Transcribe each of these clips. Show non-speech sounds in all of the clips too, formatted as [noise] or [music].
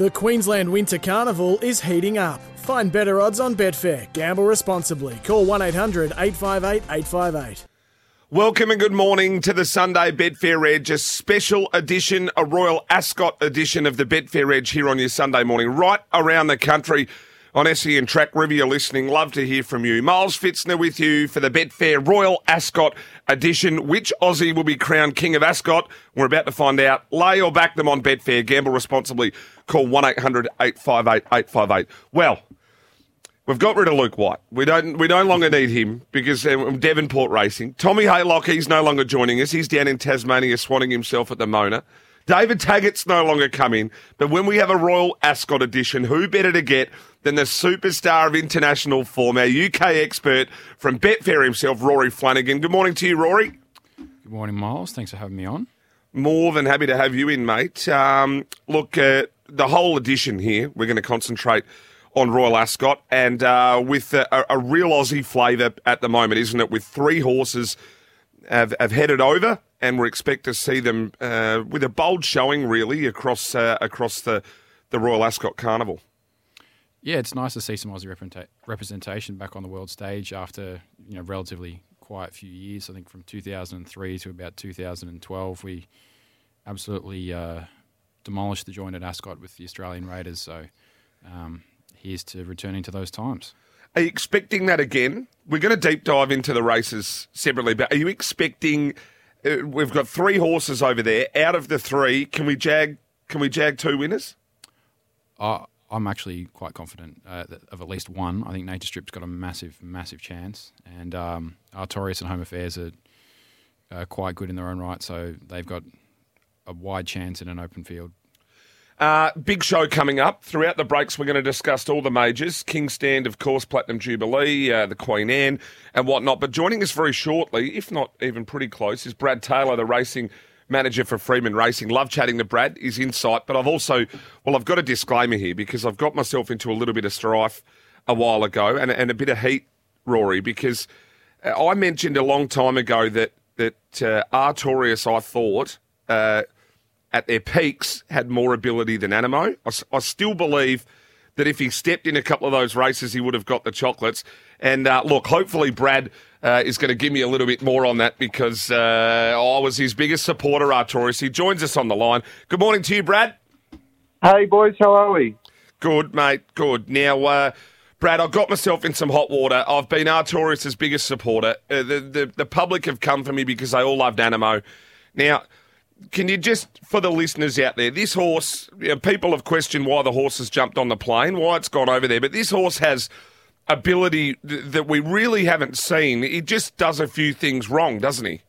The Queensland Winter Carnival is heating up. Find better odds on Betfair. Gamble responsibly. Call 1 800 858 858. Welcome and good morning to the Sunday Betfair Edge, a special edition, a Royal Ascot edition of the Betfair Edge here on your Sunday morning, right around the country on SE and Track River. You're listening. Love to hear from you. Miles Fitzner with you for the Betfair Royal Ascot edition. Which Aussie will be crowned King of Ascot? We're about to find out. Lay or back them on Betfair. Gamble responsibly. Call 1 800 858 858. Well, We've got rid of Luke White. We don't. We no longer need him because um, Devonport Racing. Tommy Haylock, he's no longer joining us. He's down in Tasmania swanning himself at the Mona. David Taggart's no longer coming. But when we have a Royal Ascot edition, who better to get than the superstar of international form, our UK expert from Betfair himself, Rory Flanagan. Good morning to you, Rory. Good morning, Miles. Thanks for having me on. More than happy to have you in, mate. Um, look, uh, the whole edition here, we're going to concentrate on Royal Ascot, and uh, with a, a, real Aussie flavour at the moment, isn't it? With three horses have, have headed over, and we expect to see them uh, with a bold showing, really, across uh, across the the Royal Ascot Carnival. Yeah, it's nice to see some Aussie representation back on the world stage after you know relatively quiet few years. I think from 2003 to about 2012, we absolutely uh, demolished the joint at Ascot with the Australian Raiders. So. Um, here's to returning to those times. Are you expecting that again? We're going to deep dive into the races separately, but are you expecting? Uh, we've got three horses over there. Out of the three, can we jag? Can we jag two winners? Uh, I'm actually quite confident uh, of at least one. I think Nature Strip's got a massive, massive chance, and um, Artorius and Home Affairs are quite good in their own right, so they've got a wide chance in an open field. Uh, big show coming up. Throughout the breaks, we're going to discuss all the majors. King's Stand, of course, Platinum Jubilee, uh, the Queen Anne, and whatnot. But joining us very shortly, if not even pretty close, is Brad Taylor, the racing manager for Freedman Racing. Love chatting to Brad, his insight. But I've also, well, I've got a disclaimer here because I've got myself into a little bit of strife a while ago and, and a bit of heat, Rory, because uh, I mentioned a long time ago that, that uh, Artorius, I thought, uh, at their peaks had more ability than Anamoe. I, I, still believe that if he stepped in a couple of those races, he would have got the chocolates. And uh, look, hopefully Brad uh, is going to give me a little bit more on that because uh, I was his biggest supporter, Artorius. He joins us on the line. Good morning to you, Brad. Hey, boys. How are we? Good, mate. Good. Now, uh, Brad, I got myself in some hot water. I've been Artorius' biggest supporter. Uh, the, the, the public have come for me because they all loved Anamoe. Now, can you just, for the listeners out there, this horse, you know, people have questioned why the horse has jumped on the plane, why it's gone over there, but this horse has ability that we really haven't seen. He just does a few things wrong, doesn't he?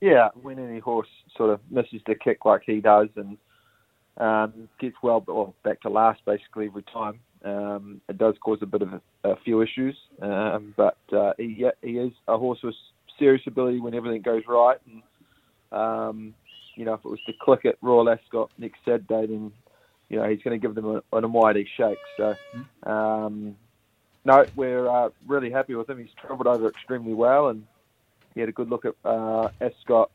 Yeah, when any horse sort of misses the kick like he does and um, gets well, well back to last basically every time, um, it does cause a bit of a, a few issues. Um, but uh, he, he is a horse with serious ability when everything goes right. And, um, you know, if it was to click at Royal Ascot next Saturday, then you know he's going to give them an almighty shake. So, um, no, we're uh, really happy with him. He's travelled over extremely well, and he had a good look at uh, Ascot.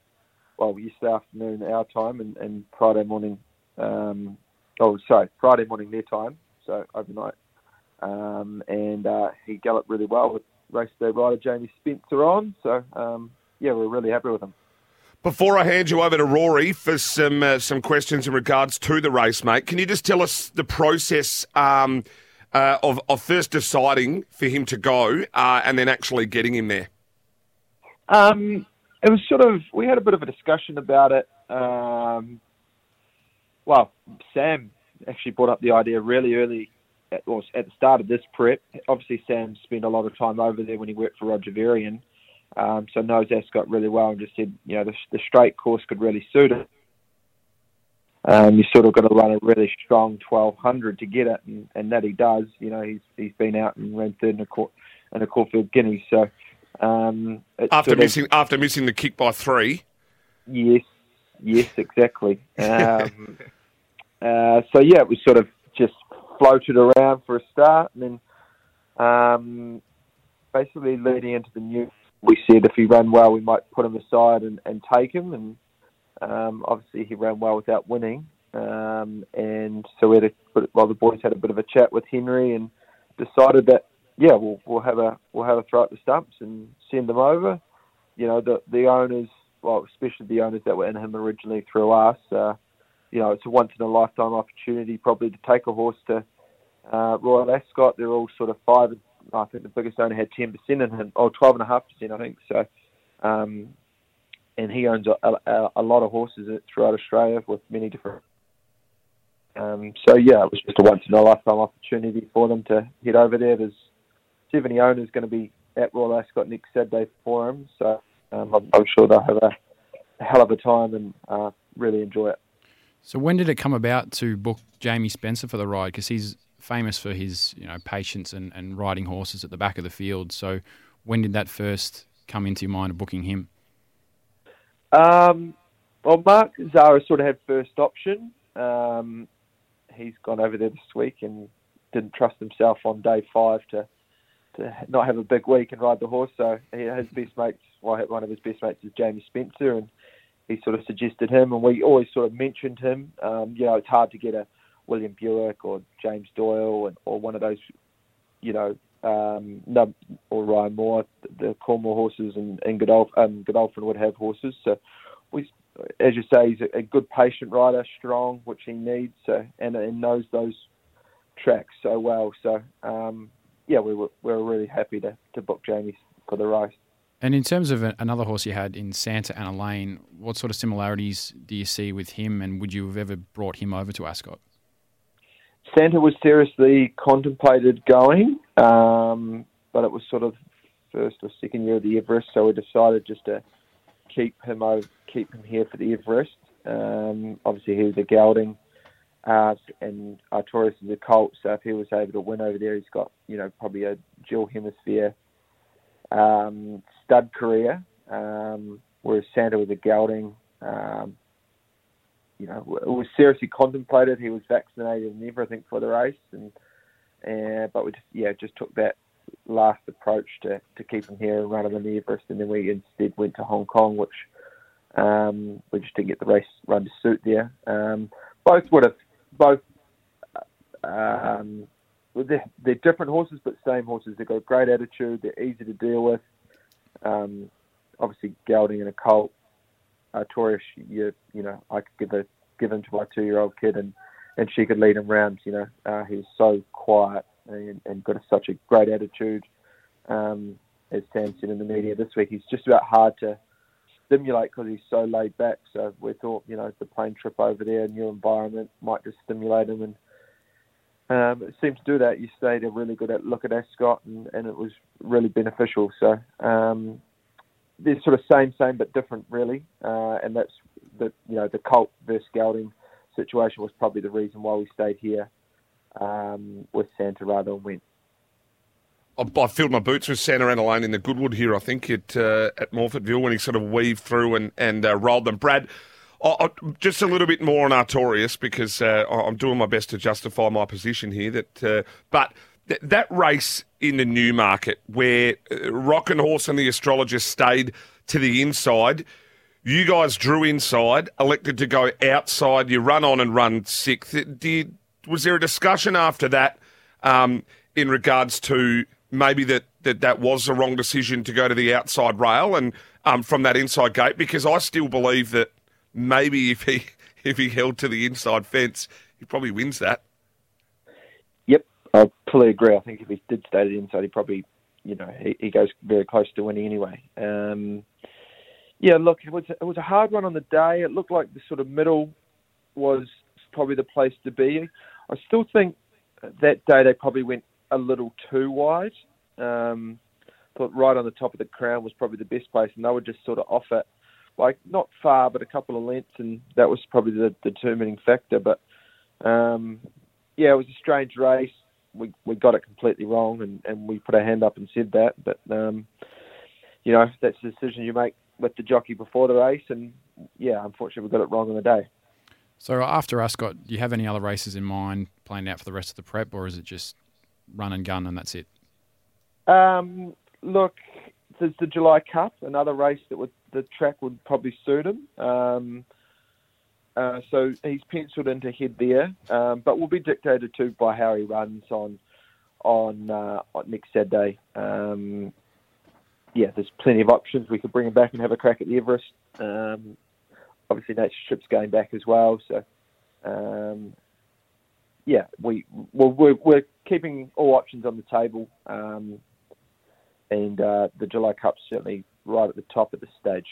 Well, yesterday afternoon our time, and, and Friday morning. Um, oh, sorry, Friday morning their time. So overnight, um, and uh, he galloped really well with race day rider Jamie Spencer on. So um, yeah, we're really happy with him. Before I hand you over to Rory for some uh, some questions in regards to the race, mate, can you just tell us the process um, uh, of, of first deciding for him to go uh, and then actually getting him there? Um, it was sort of we had a bit of a discussion about it. Um, well, Sam actually brought up the idea really early, at, at the start of this prep. Obviously, Sam spent a lot of time over there when he worked for Roger Varian. Um, so knows Ascot really well and just said, you know, the, the straight course could really suit it. Um, you sort of got to run a really strong 1200 to get it, and, and that he does. You know, he's he's been out and ran third in a court in a Caulfield Guineas. So Um, after missing of, after missing the kick by three. Yes, yes, exactly. [laughs] Um, uh, so yeah, it was sort of just floated around for a start, and then um, basically leading into the new, we said if he ran well, we might put him aside and, and take him, and um, obviously he ran well without winning, um, and so we had a, well the boys had a bit of a chat with Henry and decided that yeah we'll we'll have a we'll have a throw at the stumps and send them over. You know the the owners, well especially the owners that were in him originally through us. Uh, you know, it's a once in a lifetime opportunity probably to take a horse to uh, Royal Ascot. They're all sort of five. I think the biggest owner had ten percent in him, or twelve and a half percent, I think. So, um, and he owns a, a, a, lot of horses throughout Australia with many different. Um, so yeah, it was just a once in a lifetime opportunity for them to head over there. There's seventy owners going to be at Royal Ascot next Saturday for him, so um, I'm, I'm, sure they'll have a, a, hell of a time and uh, really enjoy it. So when did it come about to book Jamie Spencer for the ride? Because he's famous for his you know patience and, and riding horses at the back of the field. So when did that first come into your mind of booking him? Um, well, Mark Zahra sort of had first option. Um, he's gone over there this week and didn't trust himself on day five to to not have a big week and ride the horse. So he, his best mates, well, one of his best mates is Jamie Spencer, and he sort of suggested him, and we always sort of mentioned him. Um, you know, it's hard to get a William Buick or James Doyle and, or one of those, you know, um, or Ryan Moore, the Coolmore horses, and, and um, Godolphin would have horses. So, we, as you say, he's a, a good patient rider, strong, which he needs, so, and, and knows those tracks so well. So, um, yeah, we were, we were really happy to, to book Jamie for the race. And in terms of another horse you had in Santa Ana Lane, what sort of similarities do you see with him, and would you have ever brought him over to Ascot? Santa was seriously contemplated going, um, but it was sort of first or second year of the Everest, so we decided just to keep him over, keep him here for the Everest. Um, obviously, he was a gelding, uh, and Artorius is a colt, so if he was able to win over there, he's got you know probably a dual hemisphere um, stud career, um, whereas Santa was a gelding. Um, you know, it was seriously contemplated. He was vaccinated and everything for the race, and uh, but we just yeah just took that last approach to, to keep him here and run him in the Everest, and then we instead went to Hong Kong, which um, we just didn't get the race run to suit there. Um, both would have both. Um, they're, they're, different horses, but same horses. They've got a great attitude. They're easy to deal with. Um, obviously, gelding and a colt uh, Torish, you you know, I could give a give him to my two year old kid and and she could lead him round. You know, uh, he's so quiet and, and got a, such a great attitude. Um, as Sam said in the media this week, he's just about hard to stimulate because he's so laid back. So we thought, you know, the plane trip over there, new environment, might just stimulate him, and um, it seemed to do that. You stayed a really good at look at Ascot, and, and it was really beneficial. So um, they're sort of same, same but different, really. Uh, and that's the you know the Colt versus gelding situation was probably the reason why we stayed here um, with Santa rather than went. I, filled my boots with Santa Ana Lane in the Goodwood here, I think, at uh, at when he sort of weaved through and, and uh, rolled them. Brad, I, I, just a little bit more on Artorius because uh, I'm doing my best to justify my position here. That, uh, But th- that race in the Newmarket where uh, Rock and Horse and the astrologist stayed to the inside. You guys drew inside, elected to go outside. You run on and run sixth. Did, was there a discussion after that um, in regards to maybe that, that that was the wrong decision to go to the outside rail and um, from that inside gate? Because I still believe that maybe if he [laughs] if he held to the inside fence, he probably wins that. I fully agree. I think if he did stay the inside, he probably, you know, he, he goes very close to winning anyway. Um, yeah, look, it was it was a hard one on the day. It looked like the sort of middle was probably the place to be. I still think that day they probably went a little too wide. Um, thought right on the top of the crown was probably the best place, and they were just sort of off it, like not far, but a couple of lengths, and that was probably the determining factor. But um, yeah, it was a strange race we we got it completely wrong, and, and we put our hand up and said that. But um, you know, that's the decision you make with the jockey before the race. And yeah, unfortunately, we got it wrong on the day. So after Ascot, do you have any other races in mind planned out for the rest of the prep, or is it just run and gun and that's it? Um, look, there's the July Cup, another race that would the track would probably suit him. Um, uh, so he's penciled in to head there, um, but will be dictated to by how he runs on on, uh, on next Saturday. Um, yeah, there's plenty of options. We could bring him back and have a crack at the Everest. Um, obviously, Nature Strip's going back as well. So, um, yeah, we we're, we're, keeping all options on the table, um, and uh, the July Cup's certainly right at the top at this stage.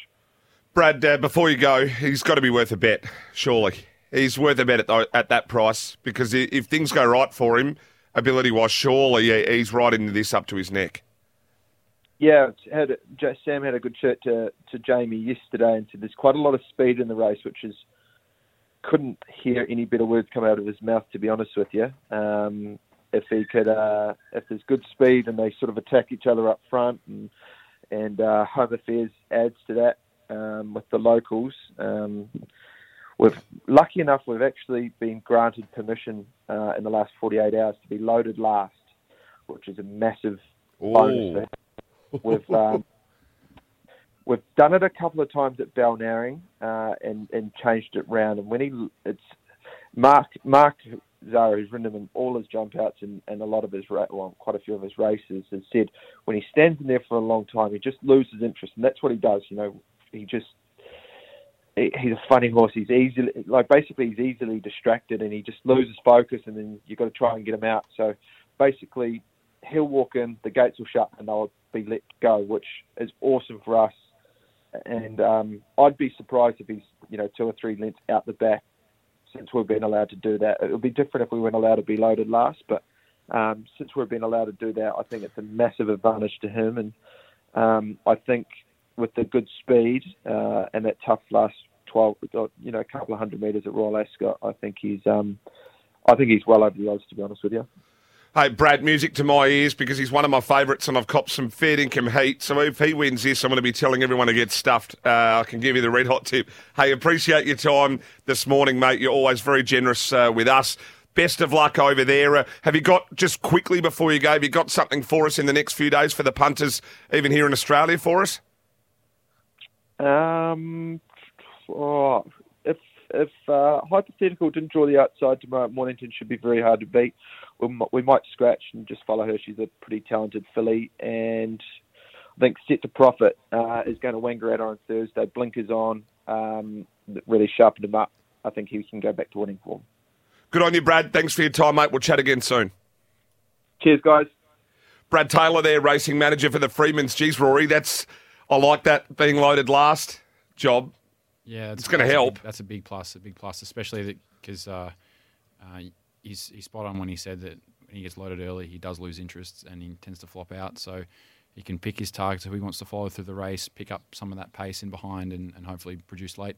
Brad, uh, before you go, he's got to be worth a bet, surely. He's worth a bet at, at that price because if things go right for him, ability wise, surely he's right into this up to his neck. Yeah, had Sam had a good chat to, to Jamie yesterday and said there's quite a lot of speed in the race, which is couldn't hear any better words come out of his mouth. To be honest with you, um, if he could, uh, if there's good speed and they sort of attack each other up front, and and uh, Home Affairs adds to that um, with the locals. Um, we've lucky enough we've actually been granted permission uh, in the last 48 hours to be loaded last, which is a massive Ooh. bonus We've [laughs] um, we've done it a couple of times at Balnarring uh, and and changed it round. And when he it's Mark Mark Zahra, who's ridden him in all his jump outs and, and a lot of his well, quite a few of his races, has said when he stands in there for a long time, he just loses interest, and that's what he does. You know, he just he's a funny horse. He's easily like basically he's easily distracted, and he just loses focus, and then you've got to try and get him out. So basically, he'll walk in, the gates will shut, and they'll be let go, which is awesome for us. And um, I'd be surprised if he's you know two or three lengths out the back since we've been allowed to do that. It would be different if we weren't allowed to be loaded last, but um, since we've been allowed to do that, I think it's a massive advantage to him. And um, I think with the good speed uh, and that tough last 12, you know, a couple of hundred metres at Royal Ascot, I think he's, um, I think he's well over the odds, to be honest with you. Hey, Brad, music to my ears because he's one of my favourites and I've copped some fair income heat. So if he wins this, I'm going to be telling everyone to get stuffed. Uh, I can give you the red hot tip. Hey, appreciate your time this morning, mate. You're always very generous uh, with us. Best of luck over there. Uh, have you got, just quickly before you go, have you got something for us in the next few days for the punters, even here in Australia for us? Um, oh, if if uh, hypothetical didn't draw the outside tomorrow, Mornington should be very hard to beat we might scratch and just follow her. She's a pretty talented filly, and I think Set to Profit uh, is going to wang her on Thursday. Blinkers on, um, really sharpened him up. I think he can go back to winning form. Good on you, Brad. Thanks for your time, mate. We'll chat again soon. Cheers, guys. Brad Taylor there, racing manager for the Freedmans. Geez, Rory, that's I like that being loaded last job. Yeah, it's going to help. A that's a big plus. A big plus, especially because uh, uh, he's, he's spot on when he said that when he gets loaded early, he does lose interest and he tends to flop out. So he can pick his targets if he wants to follow through the race, pick up some of that pace in behind, and, and hopefully produce late.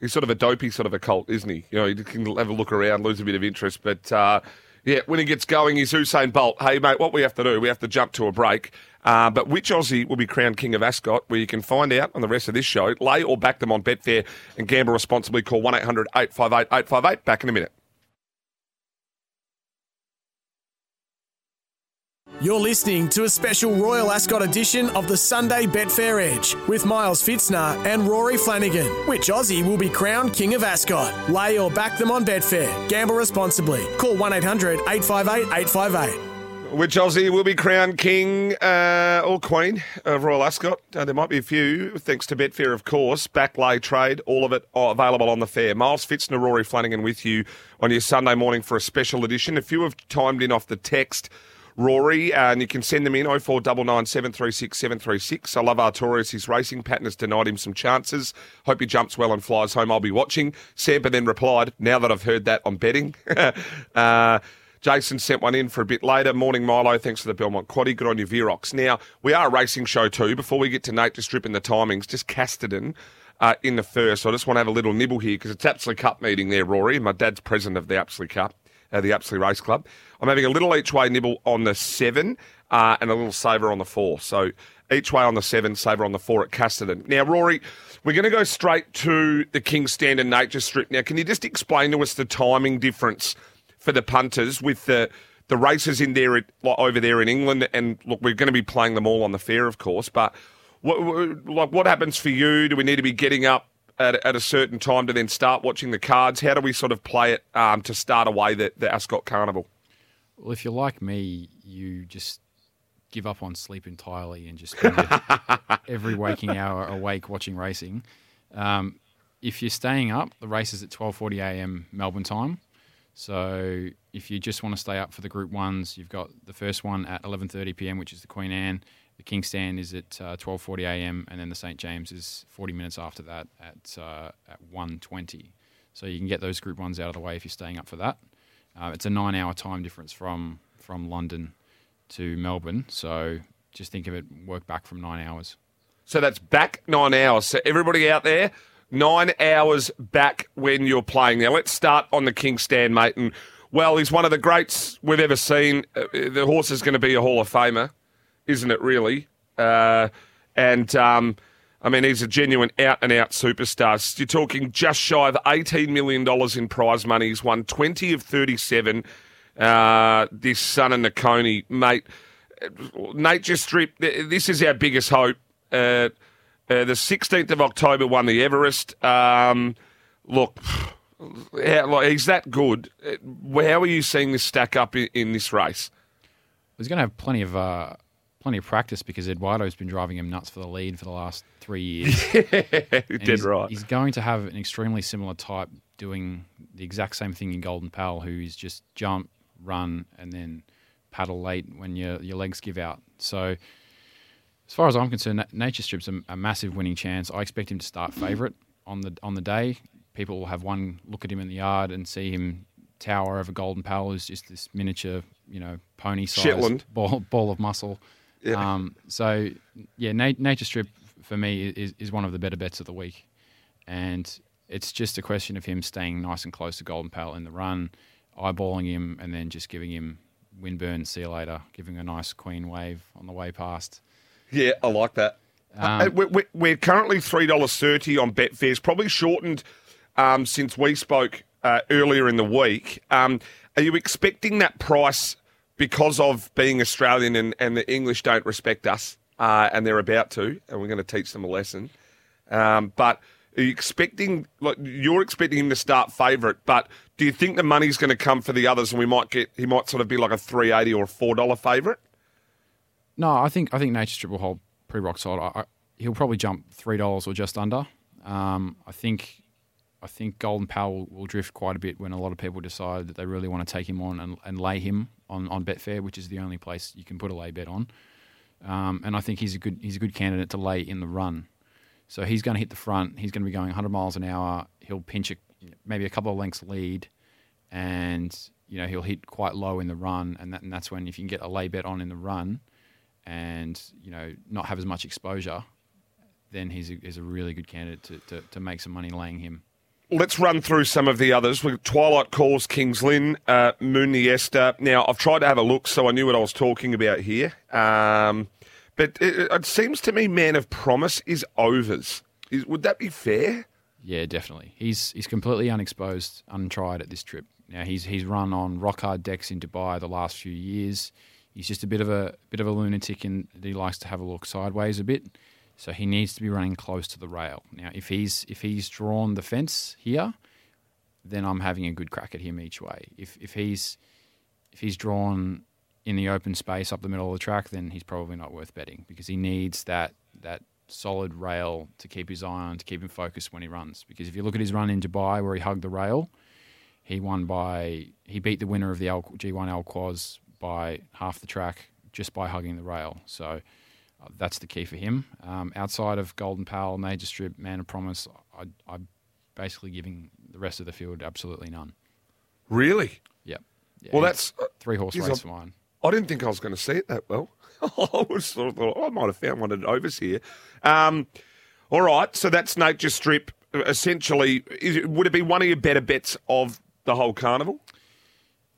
He's sort of a dopey sort of a cult, isn't he? You know, he can have a look around, lose a bit of interest, but uh, yeah, when he gets going, he's Usain Bolt. Hey, mate, what we have to do, we have to jump to a break. Uh, but which Aussie will be crowned King of Ascot? Where you can find out on the rest of this show. Lay or back them on Betfair and gamble responsibly. Call 1 800 858 858. Back in a minute. You're listening to a special Royal Ascot edition of the Sunday Betfair Edge with Miles Fitzner and Rory Flanagan. Which Aussie will be crowned King of Ascot? Lay or back them on Betfair. Gamble responsibly. Call 1 800 858 858. Which Aussie will be crowned King uh, or Queen of Royal Ascot? Uh, there might be a few, thanks to Betfair, of course. Backlay trade, all of it available on the fair. Miles Fitzner, Rory Flanagan with you on your Sunday morning for a special edition. A few have timed in off the text. Rory, and you can send them in 0499 736 736. I love Artorius. His racing pattern has denied him some chances. Hope he jumps well and flies home. I'll be watching. Sampa then replied, Now that I've heard that, I'm betting. [laughs] uh, Jason sent one in for a bit later. Morning, Milo. Thanks for the Belmont Quaddy. Good on your Verox. Now, we are a racing show too. Before we get to Nate just stripping the timings, just Casterton uh, in the first. I just want to have a little nibble here because it's Apsley Cup meeting there, Rory. My dad's president of the Apsley Cup uh, the Apsley Race Club. I'm having a little each way nibble on the seven uh, and a little saver on the four. So each way on the seven, saver on the four at Casterton. Now, Rory, we're going to go straight to the King Standard Nature Strip. Now, can you just explain to us the timing difference for the punters with the the races in there over there in England? And look, we're going to be playing them all on the fair, of course. But what, like, what happens for you? Do we need to be getting up at, at a certain time to then start watching the cards? How do we sort of play it um, to start away the, the Ascot Carnival? Well, if you're like me, you just give up on sleep entirely and just spend [laughs] every waking hour awake watching racing. Um, if you're staying up, the race is at 12:40 a.m. Melbourne time. So if you just want to stay up for the Group Ones, you've got the first one at 11:30 p.m., which is the Queen Anne. The King's Stand is at uh, 12:40 a.m. and then the St James is 40 minutes after that at uh, at 1:20. So you can get those Group Ones out of the way if you're staying up for that. Uh, it's a nine-hour time difference from from London to Melbourne, so just think of it work back from nine hours. So that's back nine hours. So everybody out there, nine hours back when you're playing. Now let's start on the King's Stand, mate. And well, he's one of the greats we've ever seen. Uh, the horse is going to be a Hall of Famer, isn't it? Really. Uh, and um, I mean, he's a genuine out and out superstar. You're talking just shy of $18 million in prize money. He's won 20 of 37 uh, this son of Nicconi. Mate, Nature Strip, this is our biggest hope. Uh, uh, the 16th of October won the Everest. Um, look, how, he's that good. How are you seeing this stack up in, in this race? He's going to have plenty of uh, plenty of practice because Eduardo's been driving him nuts for the lead for the last three years. [laughs] Dead he's, right. He's going to have an extremely similar type doing the exact same thing in Golden Pal, who is just jump, run, and then paddle late when your your legs give out. So, as far as I'm concerned, Nature Strip's a, a massive winning chance. I expect him to start favourite on the on the day. People will have one look at him in the yard and see him tower over Golden Pal, who's just this miniature, you know, pony-sized ball ball of muscle. Yeah. Um, so yeah, Nature Strip for me is, is one of the better bets of the week, and it's just a question of him staying nice and close to Golden Pal in the run, eyeballing him, and then just giving him windburn. See you later. Giving a nice queen wave on the way past. Yeah, I like that. Um, uh, we're, we're, currently three dollars thirty on Betfair. It's probably shortened um, since we spoke uh, earlier in the week. Um, are you expecting that price because of being Australian and, and the English don't respect us, uh, and they're about to, and we're going to teach them a lesson. Um, but are you expecting, like, you're expecting him to start favourite, but do you think the money's going to come for the others, and we might get, he might sort of be like a three eighty or a four dollar favourite? No, I think I think Nature Triple hold pretty rock solid. I, I, he'll probably jump three dollars or just under. Um, I think I think Golden Pal will, will, drift quite a bit when a lot of people decide that they really want to take him on and, and lay him on, on Betfair, which is the only place you can put a lay bet on. Um, and I think he's a good he's a good candidate to lay in the run. So he's going to hit the front. He's going to be going 100 miles an hour. He'll pinch a, maybe a couple of lengths lead, and you know he'll hit quite low in the run, and, that, and that's when if you can get a lay bet on in the run, and you know not have as much exposure, then he's a, he's a really good candidate to, to, to make some money laying him let's run through some of the others. We've Twilight Calls, Kings Lynn, uh, Mooneista. Now, I've tried to have a look so I knew what I was talking about here. Um, but it, it, seems to me Man of Promise is overs. Is, would that be fair? Yeah, definitely. He's he's completely unexposed, untried at this trip. Now he's he's run on rock hard decks in Dubai the last few years. He's just a bit of a bit of a lunatic and he likes to have a look sideways a bit. So he needs to be running close to the rail. Now, if he's if he's drawn the fence here, then I'm having a good crack at him each way. If if he's if he's drawn in the open space up the middle of the track, then he's probably not worth betting because he needs that that solid rail to keep his eye on, to keep him focused when he runs. Because if you look at his run in Dubai where he hugged the rail, he won by he beat the winner of the L, G1 Al Quoz by half the track just by hugging the rail. So that's the key for him. Um, outside of Golden Pal, Nature Strip, Man of Promise, I, I'm basically giving the rest of the field absolutely none. Really? Yep. Yeah, well, that's uh, three horse race for mine. I didn't think I was going to see it that well. [laughs] I was sort of thought oh, I might have found one at overs here. Um, all right, so that's Nature Strip. Essentially, is, would it be one of your better bets of the whole carnival?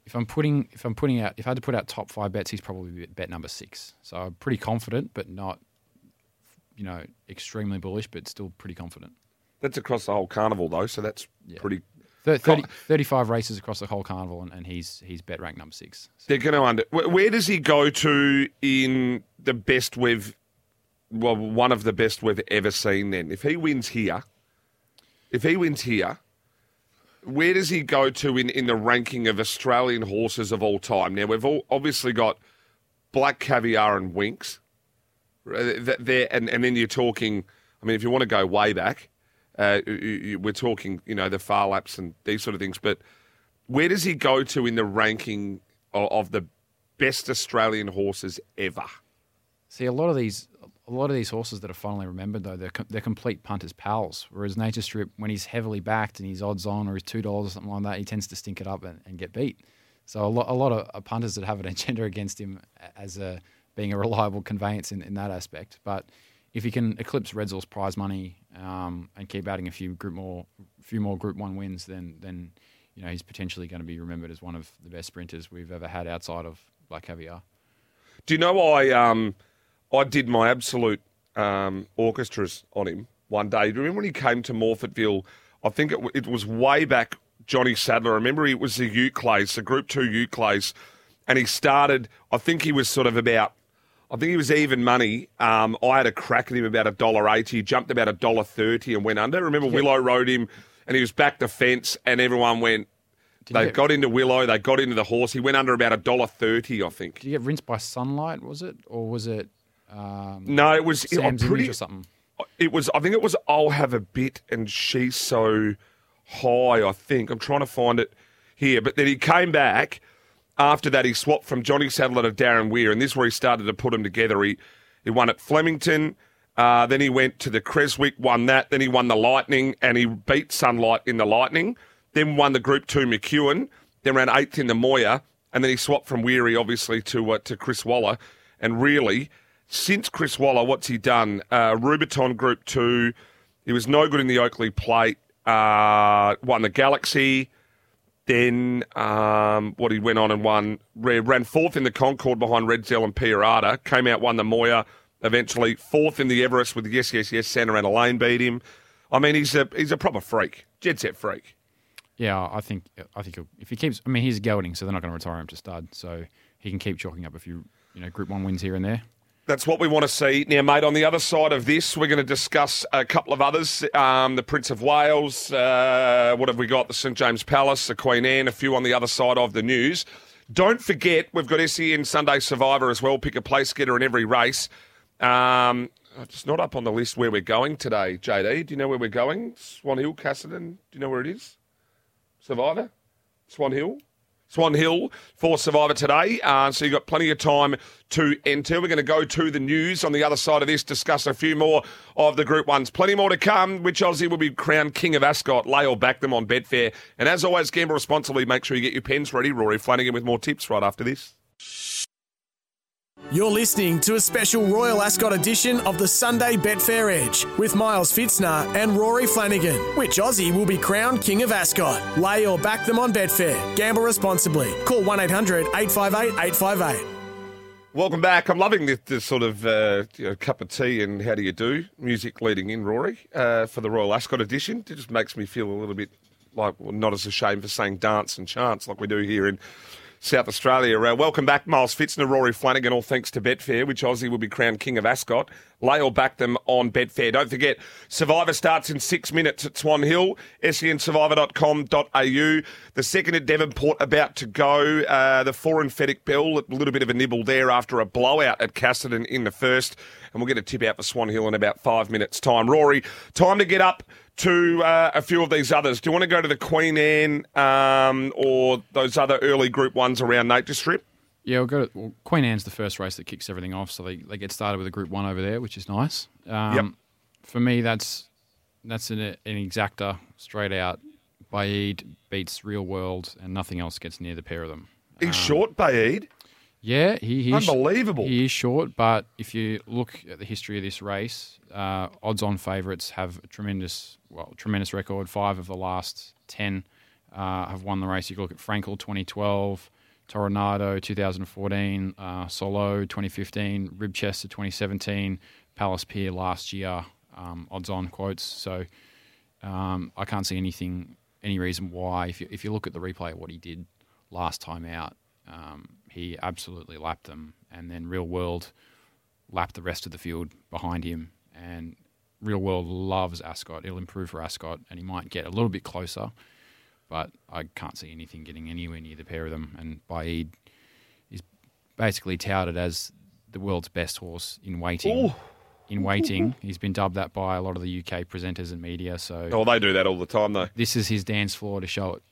If I'm putting if I'm putting out if I had to put out top five bets, he's probably bet number six. So I'm pretty confident, but not you know, extremely bullish, but still pretty confident. That's across the whole carnival though, so that's Yeah. pretty. Thir- 30, 35 races across the whole carnival, and, and he's he's bet rank number six. So, They're going to under. wh- Where does he go to in the best we've, well, one of the best we've ever seen? Then, if he wins here, if he wins here, where does he go to in, in the ranking of Australian horses of all time? Now we've all obviously got Black Caviar and Winks. Uh, There and, and then you're talking. I mean, if you want to go way back, uh, we're talking. You know, the far laps and these sort of things. But where does he go to in the ranking of, of the best Australian horses ever? see, a lot of these a lot of these horses that are finally remembered though, they're they're complete punters pals. Whereas Nature Strip, when he's heavily backed and he's odds on or he's two dollars or something like that, he tends to stink it up and, and get beat. So a lot a lot of uh, punters that have an [laughs] agenda against him as a being a reliable conveyance in, in that aspect. But if he can eclipse Redzel's prize money um, and keep adding a few group more, few more Group One wins, then then you know he's potentially going to be remembered as one of the best sprinters we've ever had outside of Black Caviar. Do you know I um I did my absolute um, orchestras on him one day. Do you remember when he came to Morphettville? I think it, it was way back. Johnny Sadler. I remember it was the Clays, the Group Two Clays, and he started. I think he was sort of about. I think he was even money. Um, I had a crack at him about a dollar eighty. He jumped about a dollar thirty and went under. Remember Willow rode him, and he was back the fence, and everyone went. Did They get- got into Willow. They got into the horse. He went under about a dollar thirty, I think. Did you get rinsed by sunlight? Was it, or was it um, No, it was. Sam's pretty. image or something? It was. I think it was. I'll have a bit, and she's so high. I think I'm trying to find it here. But then he came back after that. He swapped from Johnny Sadler to Darren Weir, and this is where he started to put them together. He he won at Flemington. Uh, then he went to the Creswick, won that. Then he won the Lightning, and he beat Sunlight in the Lightning. Then won the Group Two McEwen. Then ran eighth in the Moir, and then he swapped from Weary, obviously, to uh, to Chris Waller. And really, since Chris Waller, what's he done? Uh, Rubiton Group Two. He was no good in the Oakleigh Plate. Uh, won the Galaxy. Then um, what he went on and won, ran fourth in the Concorde behind Redzel and Pierata. Came out, won the Moir. Eventually fourth in the Everest with Yes Yes Yes. Santa Ana Lane beat him. I mean, he's a he's a proper freak, jet set freak. Yeah, I think I think if he keeps, I mean, he's gelding, so they're not going to retire him to stud, so he can keep chalking up a few, you know, Group One wins here and there. That's what we want to see. Now, mate, on the other side of this, we're going to discuss a couple of others. Um, the Prince of Wales, uh, what have we got? The St James Palace, the Queen Anne, a few on the other side of the news. Don't forget, we've got SEN Sunday Survivor as well. Pick a place getter in every race. Um, it's not up on the list where we're going today, JD. Do you know where we're going? Swan Hill, Cassidy. Do you know where it is? Survivor? Swan Hill? Swan Hill for Survivor today. Uh, so you've got plenty of time to enter. We're going to go to the news on the other side of this, discuss a few more of the Group 1s. Plenty more to come. Which Aussie will be crowned King of Ascot? Lay or back them on Betfair. And as always, gamble responsibly. Make sure you get your pens ready. Rory Flanagan with more tips right after this. You're listening to a special Royal Ascot edition of the Sunday Betfair Edge with Miles Fitzner and Rory Flanagan. Which Aussie will be crowned King of Ascot? Lay or back them on Betfair. Gamble responsibly. Call 1 800 858 858. Welcome back. I'm loving this, this sort of uh, you know, cup of tea and how do you do music leading in, Rory, uh, for the Royal Ascot edition. It just makes me feel a little bit like well, not as ashamed for saying dance and chants like we do here in South Australia. Uh, welcome back, Miles Fitzner, Rory Flanagan, all thanks to Betfair, which Aussie will be crowned King of Ascot. Lay or back them on Betfair. Don't forget, Survivor starts in six minutes at Swan Hill, sensurvivor.com.au. The second at Devonport about to go. Uh, the four in Feddick Bell, a little bit of a nibble there after a blowout at Casterton in the first. And we'll get a tip out for Swan Hill in about five minutes' time. Rory, time to get up to uh, a few of these others. Do you want to go to the Queen Anne um, or those other early Group Ones around Nature Strip? Yeah, we'll go. To, well, Queen Anne's the first race that kicks everything off, so they, they get started with a Group One over there, which is nice. Um, Yep. For me, that's that's an, an exacta, straight out. Baaeed beats Real World, and nothing else gets near the pair of them. He's short, Baaeed. Yeah, he, he is- Unbelievable. He is short, but if you look at the history of this race, uh, odds-on favourites have a tremendous, well, tremendous record. Five of the last ten uh, have won the race. You look at Frankel 2012, Toronado 2014, uh, Solow 2015, Ribchester 2017, Palace Pier last year, um, odds on quotes. So um, I can't see anything, any reason why. If you, if you look at the replay of what he did last time out, um, he absolutely lapped them, and then Real World lapped the rest of the field behind him. And Real World loves Ascot. It'll improve for Ascot, and he might get a little bit closer. But I can't see anything getting anywhere near the pair of them. And Baaeed is basically touted as the world's best horse in waiting. Ooh. In waiting, he's been dubbed that by a lot of the UK presenters and media. So Oh, they do that all the time, though. this is his dance floor to show it.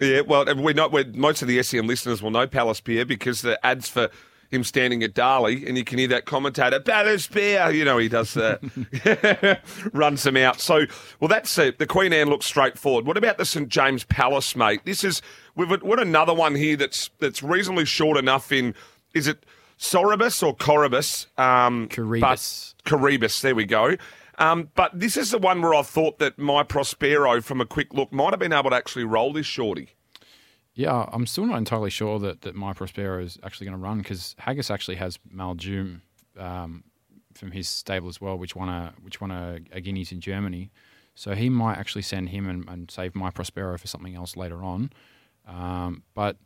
Yeah, well, we know most of the SEN listeners will know Palace Pier because the ads for him standing at Darley, and you can hear that commentator, Palace Bear. You know, he does [laughs] that, runs them out. So, well, that's it. The Queen Anne looks straightforward. What about the St James Palace, mate? This is we've got another one here that's that's reasonably short enough. In is it Soribus or Coribus? Um, Coroebus. Coroebus. There we go. Um, but this is the one where I thought that my Prospero, from a quick look, might have been able to actually roll this shorty. Yeah, I'm still not entirely sure that, that My Prospero is actually going to run because Haggas actually has Maljoom um, from his stable as well, which won a which won a, a Guineas in Germany. So he might actually send him and, and save My Prospero for something else later on. Um, but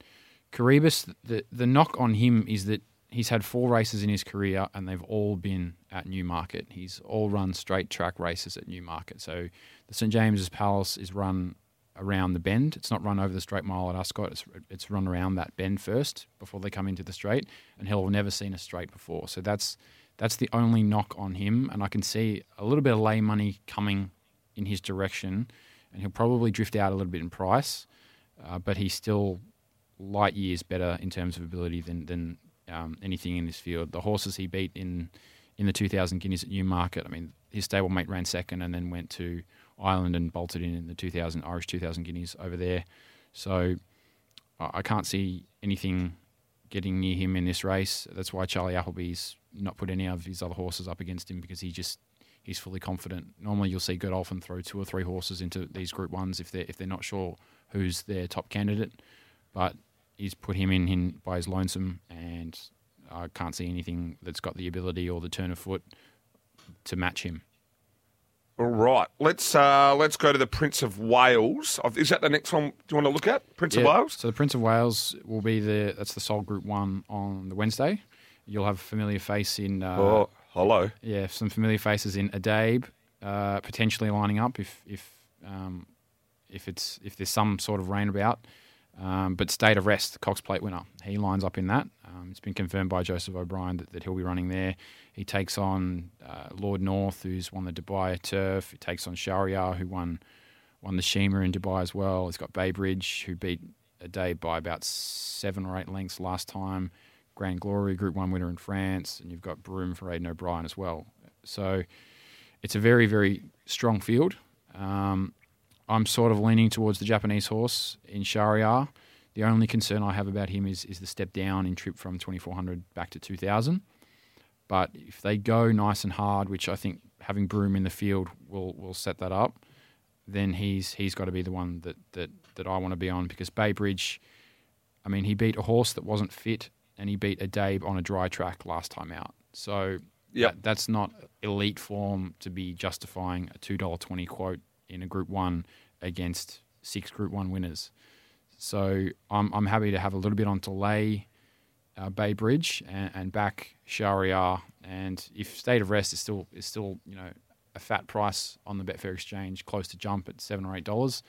Coroebus, the the knock on him is that he's had four races in his career and they've all been at Newmarket. He's all run straight track races at Newmarket. So the St James's Palace is run around the bend. It's not run over the straight mile at Ascot. It's, it's run around that bend first before they come into the straight. And he'll have never seen a straight before. So that's that's the only knock on him. And I can see a little bit of lay money coming in his direction, and he'll probably drift out a little bit in price. Uh, but he's still light years better in terms of ability than than um, anything in this field. The horses he beat in in the 2000 Guineas at Newmarket. I mean, his stablemate ran second and then went to Ireland and bolted in in the 2000 Irish 2000 Guineas over there. So I can't see anything getting near him in this race. That's why Charlie Appleby's not put any of his other horses up against him because he just he's fully confident. Normally, you'll see Godolphin throw two or three horses into these Group Ones if they're if they're not sure who's their top candidate, but he's put him in, in by his lonesome, and I can't see anything that's got the ability or the turn of foot to match him. All right, let's uh, let's go to the Prince of Wales. Is that the next one? Do you want to look at Prince of Wales? So the Prince of Wales will be the that's the sole Group One on the Wednesday. You'll have a familiar face in uh, oh, hello. yeah, some familiar faces in Adayar, uh, potentially lining up if if um, if it's if there's some sort of rain about. Um, but State of Rest, Cox Plate winner, he lines up in that. Um, it's been confirmed by Joseph O'Brien that, that he'll be running there. He takes on uh, Lord North, who's won the Dubai Turf. He takes on Shahryar, who won won the Sheema in Dubai as well. He's got Bay Bridge, who beat Adayar by about seven or eight lengths last time. Grand Glory, Group One winner in France, and you've got Broome for Aidan O'Brien as well. So it's a very, very strong field. Um, I'm sort of leaning towards the Japanese horse in Shahryar. The only concern I have about him is is the step down in trip from 2400 back to 2000. But if they go nice and hard, which I think having Broome in the field will will set that up, then he's he's got to be the one that that that I want to be on because Bay Bridge. I mean, he beat a horse that wasn't fit, and he beat Adayar on a dry track last time out. So Yep. that, that's not elite form to be justifying a two dollar twenty quote in a Group One against six Group One winners. So I'm I'm happy to have a little bit on delay uh, Bay Bridge and, and back Shahryar. And if State of Rest is still is still you know a fat price on the Betfair Exchange, close to jump at seven or eight dollars,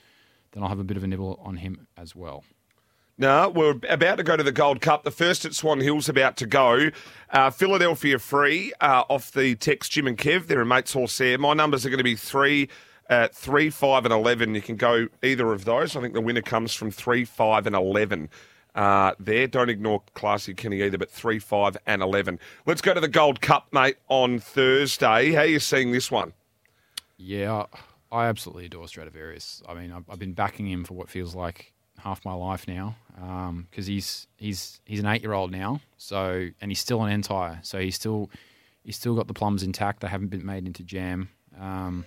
then I'll have a bit of a nibble on him as well. No, we're about to go to the Gold Cup. The first at Swan Hill's about to go. Uh, Philadelphia free uh, off the text Jim and Kev. They're in Mates Horse there. My numbers are going to be three, uh, three, five, and eleven. You can go either of those. I think the winner comes from three, five, and eleven. Uh, there, don't ignore Classy Kenny either, but three, five, and eleven. Let's go to the Gold Cup, mate, on Thursday. How are you seeing this one? Yeah, I absolutely adore Stradivarius. I mean, I've, been backing him for what feels like half my life now, because he's he's he's an eight year old now. So and he's still an entire. So he's still he's still got the plums intact. They haven't been made into jam. Um,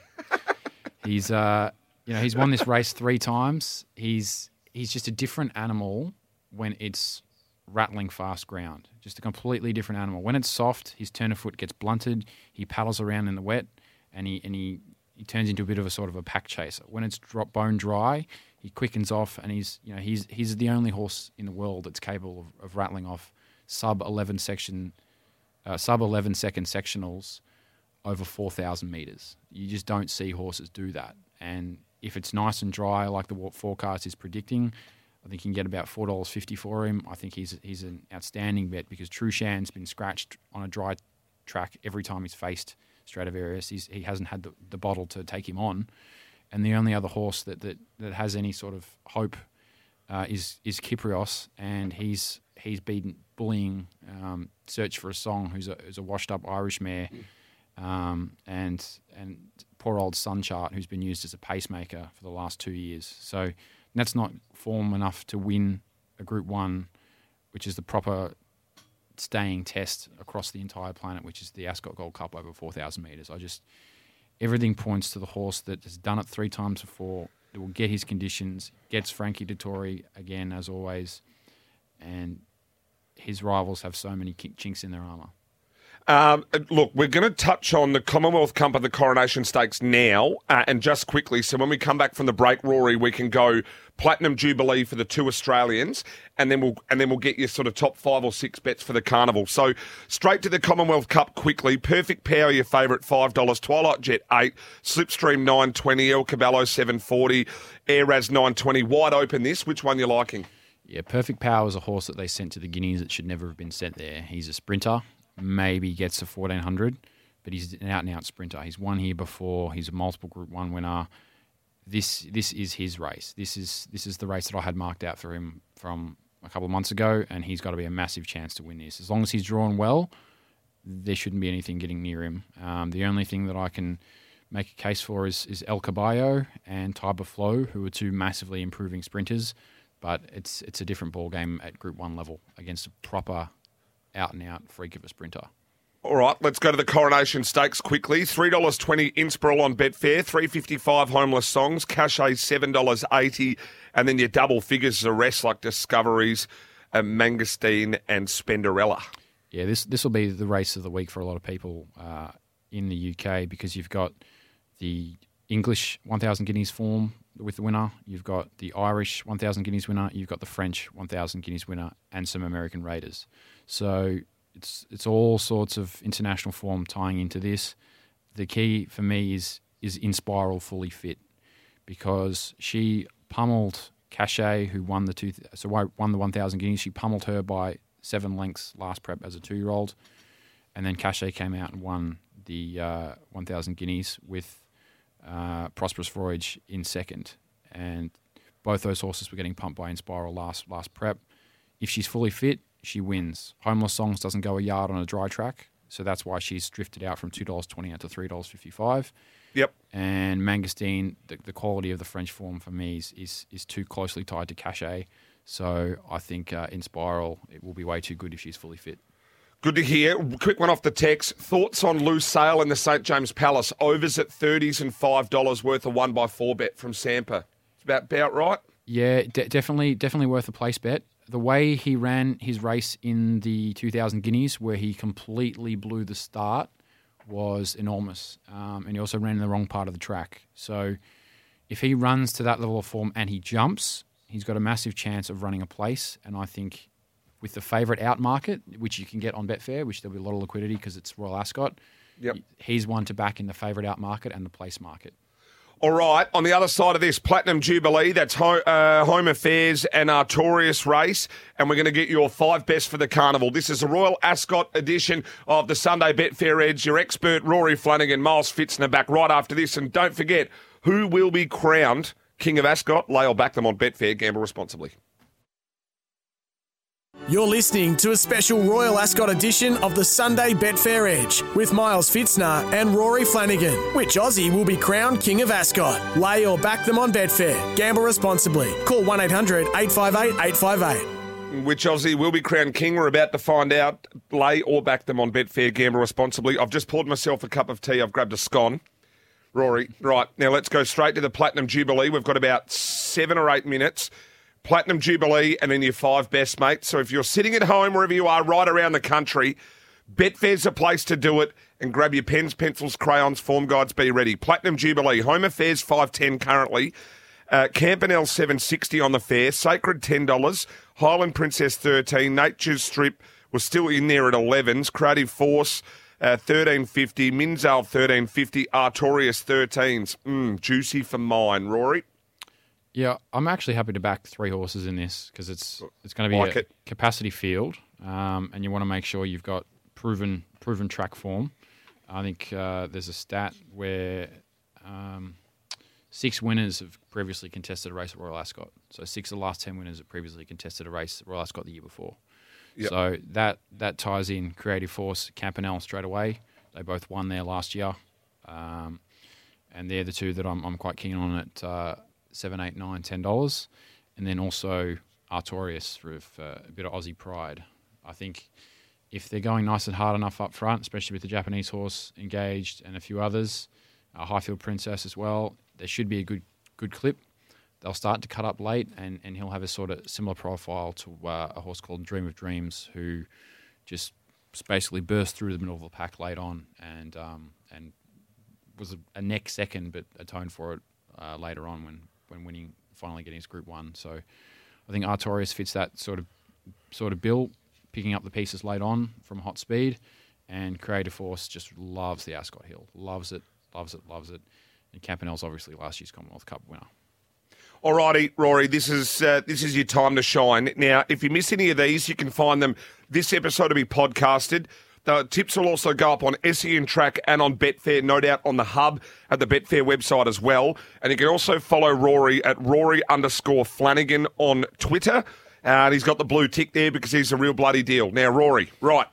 [laughs] he's uh you know he's won this race three times. He's he's just a different animal when it's rattling fast ground. Just a completely different animal. When it's soft, his turn of foot gets blunted. He paddles around in the wet, and he and he, he turns into a bit of a sort of a pack chaser. When it's drop bone dry, he quickens off, and he's you know he's he's the only horse in the world that's capable of, of rattling off sub eleven section, uh, sub eleven second sectionals over four thousand meters. You just don't see horses do that, and if it's nice and dry like the forecast is predicting, I think you can get about four dollars fifty for him. I think he's he's an outstanding bet because Trueshan's been scratched on a dry track every time he's faced Stradivarius. He's, he hasn't had the, the bottle to take him on, and the only other horse that that, that has any sort of hope uh, is is Kyprios, and he's he's been bullying um, Search for a Song, who's a, who's a washed up Irish mare, um, and and poor old Sunchart, who's been used as a pacemaker for the last two years. So that's not form enough to win a Group One, which is the proper staying test across the entire planet, which is the Ascot Gold Cup over 4,000 metres. I just everything points to the horse that has done it three times before. That will get his conditions, gets Frankie Dettori again as always, and his rivals have so many chinks in their armour. Um, look, we're going to touch on the Commonwealth Cup and the Coronation Stakes now, uh, and just quickly. So when we come back from the break, Rory, we can go Platinum Jubilee for the two Australians, and then we'll and then we'll get you sort of top five or six bets for the carnival. So straight to the Commonwealth Cup quickly. Perfect Power, your favourite five dollars. Twilight Jet eight, Slipstream nine twenty, El Caballo seven forty, Airaz nine twenty. Wide open. This. Which one you liking? Yeah, Perfect Power is a horse that they sent to the Guineas that should never have been sent there. He's a sprinter maybe gets to 1400, but he's an out and out sprinter. He's won here before. He's a multiple Group One winner. This this is his race. This is this is the race that I had marked out for him from a couple of months ago, and he's got to be a massive chance to win this. As long as he's drawn well, there shouldn't be anything getting near him. Um, the only thing that I can make a case for is, is El Caballo and Tiber Flow, who are two massively improving sprinters, but it's it's a different ball game at Group One level against a proper out and out freak of a sprinter. All right, let's go to the Coronation Stakes quickly. Three dollars twenty Inspiral on Betfair, three fifty five Homeless Songs, Cachet seven dollars eighty, and then your double figures the rest like Discoveries, uh, Mangosteen, and Spendarella. Yeah, this this will be the race of the week for a lot of people uh, in the UK because you've got the English one thousand guineas form with the winner, you've got the Irish one thousand guineas winner, you've got the French one thousand guineas winner, and some American Raiders. So it's it's all sorts of international form tying into this. The key for me is is Inspiral fully fit because she pummeled Cachet, who won the two so won the one thousand guineas. She pummeled her by seven lengths last prep as a two year old, and then Cachet came out and won the uh, one thousand guineas with uh, Prosperous Voyage in second, and both those horses were getting pumped by Inspiral last last prep. If she's fully fit, she wins. Homeless Songs doesn't go a yard on a dry track, so that's why she's drifted out from two dollars twenty out to three dollars fifty five. Yep. And Mangosteen, the, the quality of the French form for me is is, is too closely tied to Cachet. So I think uh, Inspiral it will be way too good if she's fully fit. Good to hear. Quick one off the text. Thoughts on Lusail in the St James Palace? Overs at thirties and five dollars worth of one by four bet from Sampa. It's about about right. Yeah, de- definitely, definitely worth a place bet the way he ran his race in the 2000 Guineas, where he completely blew the start, was enormous. Um, and he also ran in the wrong part of the track. So if he runs to that level of form and he jumps, he's got a massive chance of running a place. And I think with the favourite out market, which you can get on Betfair, which there'll be a lot of liquidity because it's Royal Ascot, yep. he's one to back in the favourite out market and the place market. All right, on the other side of this, Platinum Jubilee, that's home, uh, home Affairs and Artorius race, and we're going to get your five best for the carnival. This is a Royal Ascot edition of the Sunday Betfair Edge. Your expert, Rory Flanagan, Miles Fitzner back right after this. And don't forget, who will be crowned King of Ascot? Lay or back them on Betfair. Gamble responsibly. You're listening to a special Royal Ascot edition of the Sunday Betfair Edge with Miles Fitzner and Rory Flanagan. Which Aussie will be crowned King of Ascot? Lay or back them on Betfair. Gamble responsibly. Call 1 800 858 858. Which Aussie will be crowned king? We're about to find out. Lay or back them on Betfair. Gamble responsibly. I've just poured myself a cup of tea. I've grabbed a scone. Rory, right now let's go straight to the Platinum Jubilee. We've got about seven or eight minutes. Platinum Jubilee, and then your five best mates. So if you're sitting at home, wherever you are, right around the country, Betfair's a place to do it. And grab your pens, pencils, crayons, form guides. Be ready. Platinum Jubilee, Home Affairs five ten currently. Uh, seven sixty on the fair. Sacred ten dollars. Highfield Princess thirteen. Nature's Strip was still in there at elevens. Creative Force. Uh, 1350, Minzaal 1350, Artorius 13s. Mm, juicy for mine, Rory. Yeah, I'm actually happy to back three horses in this because it's it's going to be Like a it. capacity field, um, and you want to make sure you've got proven proven track form. I think uh, there's a stat where um, six winners have previously contested a race at Royal Ascot. So six of the last ten winners have previously contested a race at Royal Ascot the year before. Yep. So that that ties in Creative Force, Campanelle straight away. They both won there last year, um, and they're the two that I'm, I'm quite keen on at uh, seven, eight, nine, ten dollars, and then also Artorius with uh, a bit of Aussie pride. I think if they're going nice and hard enough up front, especially with the Japanese horse engaged and a few others, uh, Highfield Princess as well, there should be a good good clip. They'll start to cut up late, and, and he'll have a sort of similar profile to uh, a horse called Dream of Dreams, who just basically burst through the middle of the pack late on, and um, and was a, a neck second, but atoned for it uh, later on when when winning finally getting his Group One. So I think Artorius fits that sort of sort of bill, picking up the pieces late on from hot speed, and Creative Force just loves the Ascot Hill, loves it, loves it, loves it. And Campanelle's obviously last year's Commonwealth Cup winner. All righty, Rory, this is uh, this is your time to shine. Now, if you miss any of these, you can find them. This episode will be podcasted. The tips will also go up on SEN Track and on Betfair, no doubt on the hub at the Betfair website as well. And you can also follow Rory at Rory underscore Flanagan on Twitter. And he's got the blue tick there because he's a real bloody deal. Now, Rory, right,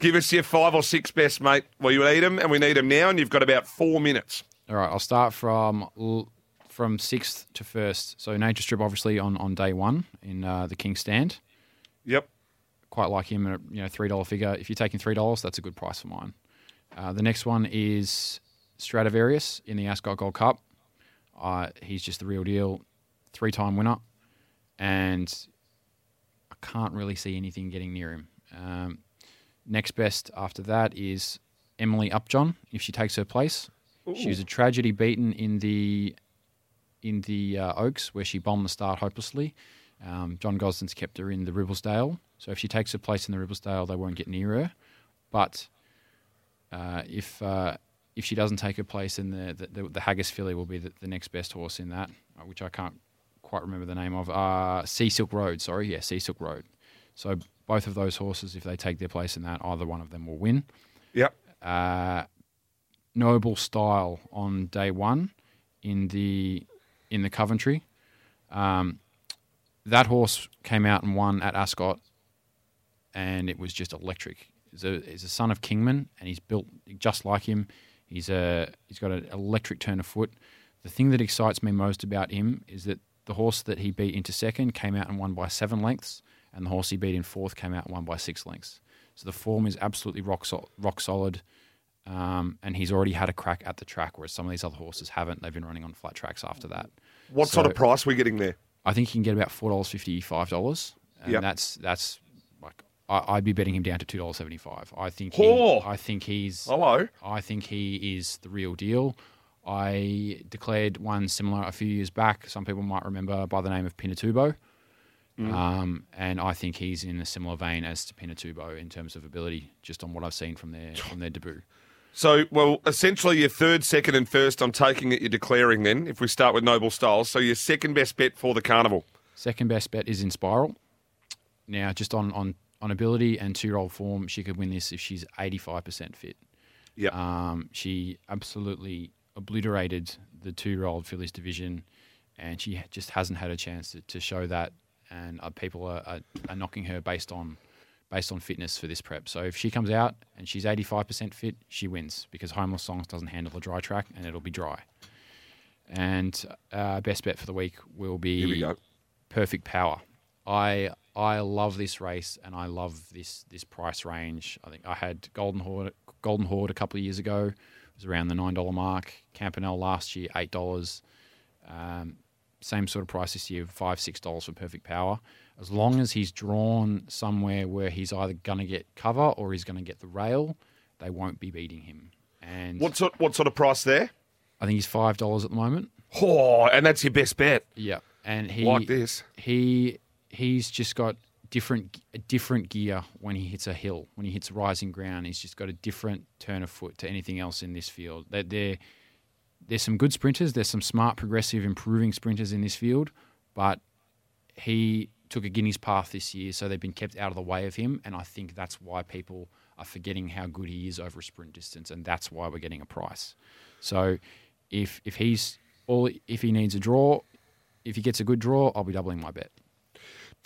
give us your five or six best, mate. Well, you need them, and we need them now, and you've got about four minutes. All right, I'll start from from sixth to first. So Nature Strip, obviously on, on day one in uh, the King Stand. Yep. Quite like him at a you know three dollar figure. If you're taking three dollars, that's a good price for mine. Uh, the next one is Stradivarius in the Ascot Gold Cup. Uh, he's just the real deal, three time winner, and I can't really see anything getting near him. Um, next best after that is Emily Upjohn if she takes her place. She was a tragedy beaten in the in the uh, Oaks where she bombed the start hopelessly. Um, John Gosden's kept her in the Ribblesdale, so if she takes her place in the Ribblesdale, they won't get near her. But uh, if uh, if she doesn't take her place, then the the, the Haggas filly will be the, the next best horse in that, uh, which I can't quite remember the name of. Uh, Sea Silk Road, sorry, yeah, Sea Silk Road. So both of those horses, if they take their place in that, either one of them will win. Yep. Uh, Noble Style on day one in the in the Coventry. Um, that horse came out and won at Ascot, and it was just electric. He's a, he's a son of Kingman, and he's built just like him. He's a he's got an electric turn of foot. The thing that excites me most about him is that the horse that he beat into second came out and won by seven lengths, and the horse he beat in fourth came out and won by six lengths. So the form is absolutely rock sol- rock solid. Um, and he's already had a crack at the track, whereas some of these other horses haven't. They've been running on flat tracks after that. What So- sort of price are we getting there? I think you can get about four dollars fifty, five dollars, and Yep. that's that's I, I'd be betting him down to two dollars seventy five. I think he, Oh. I think he's Hello. I think he is the real deal. I declared one similar a few years back. Some people might remember by the name of Pinatubo. Um, and I think he's in a similar vein as to Pinatubo in terms of ability, just on what I've seen from their from their debut. So, well, essentially your third, second, and first, I'm taking it you're declaring then, if we start with Noble Styles. So your second best bet for the carnival. Second best bet is Inspiral. Now, just on, on, on ability and two year old form, she could win this if she's 85% fit. Yep. Um, she absolutely obliterated the two year old fillies division, and she just hasn't had a chance to, to show that. And uh, people are, are, are knocking her based on based on fitness for this prep. So if she comes out and she's 85% fit, she wins because Homeless Songs doesn't handle a dry track and it'll be dry. And uh, best bet for the week will be we. Perfect Power. I I love this race and I love this this price range. I think I had Golden Horde Golden Horde a couple of years ago. It was around the nine dollar mark. Campanelle last year eight dollars. Um, same sort of price this year, five six dollars for perfect power. As long as he's drawn somewhere where he's either going to get cover or he's going to get the rail, they won't be beating him. And What sort, what sort of price there? I think he's five dollars at the moment. Oh, and that's your best bet. Yeah, and he Like this. He he's just got different different gear when he hits a hill. When he hits rising ground, he's just got a different turn of foot to anything else in this field. They're, they're there's some good sprinters. There's some smart, progressive, improving sprinters in this field, but he took a Guinea's path this year, so they've been kept out of the way of him, and I think that's why people are forgetting how good he is over a sprint distance, and that's why we're getting a price. So, if if he's all if he needs a draw, if he gets a good draw, I'll be doubling my bet.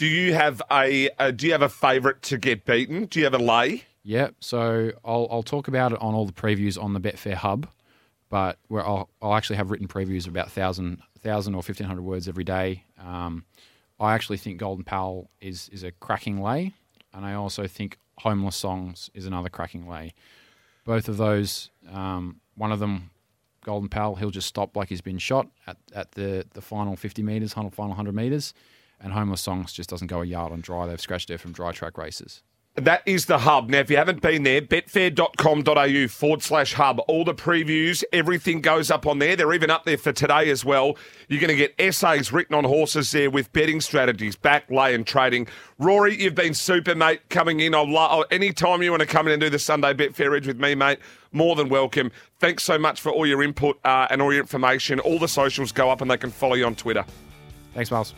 Do you have a, do you have a favourite to get beaten? Do you have a lay? Yeah, so I'll I'll talk about it on all the previews on the Betfair Hub, but where I'll I'll actually have written previews of about thousand thousand or fifteen hundred words every day. Um, I actually think Golden Pal is is a cracking lay, and I also think Homeless Songs is another cracking lay. Both of those, um, one of them, Golden Pal, he'll just stop like he's been shot at, at the, the final 50 metres, final 100 metres, and Homeless Songs just doesn't go a yard on dry. They've scratched it from dry track races. That is the hub. Now, if you haven't been there, betfair.com.au forward slash hub. All the previews, everything goes up on there. They're even up there for today as well. You're going to get essays written on horses there with betting strategies, back, lay, and trading. Rory, you've been super, mate, coming in. I'll, lo- anytime you want to come in and do the Sunday Betfair Edge with me, mate, more than welcome. Thanks so much for all your input uh, and all your information. All the socials go up and they can follow you on Twitter. Thanks, Miles.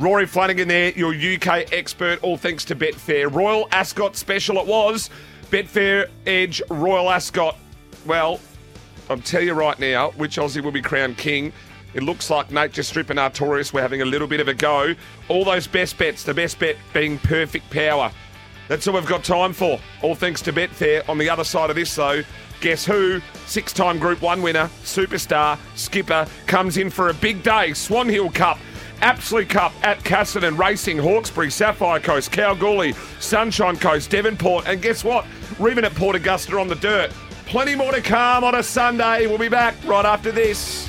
Rory Flanagan there, your UK expert, all thanks to Betfair. Royal Ascot special it was. Betfair Edge Royal Ascot. Well, I'll tell you right now, which Aussie will be crowned king. It looks like Nature Strip and Artorius were having a little bit of a go. All those best bets, the best bet being perfect power. That's all we've got time for. All thanks to Betfair. On the other side of this, though, guess who? Six time Group 1 winner, superstar, skipper, comes in for a big day. Swan Hill Cup. Absolute Cup at Cassidy Racing, Hawkesbury, Sapphire Coast, Kalgoorlie, Sunshine Coast, Devonport, and guess what? We're even at Port Augusta on the dirt. Plenty more to come on a Sunday. We'll be back right after this.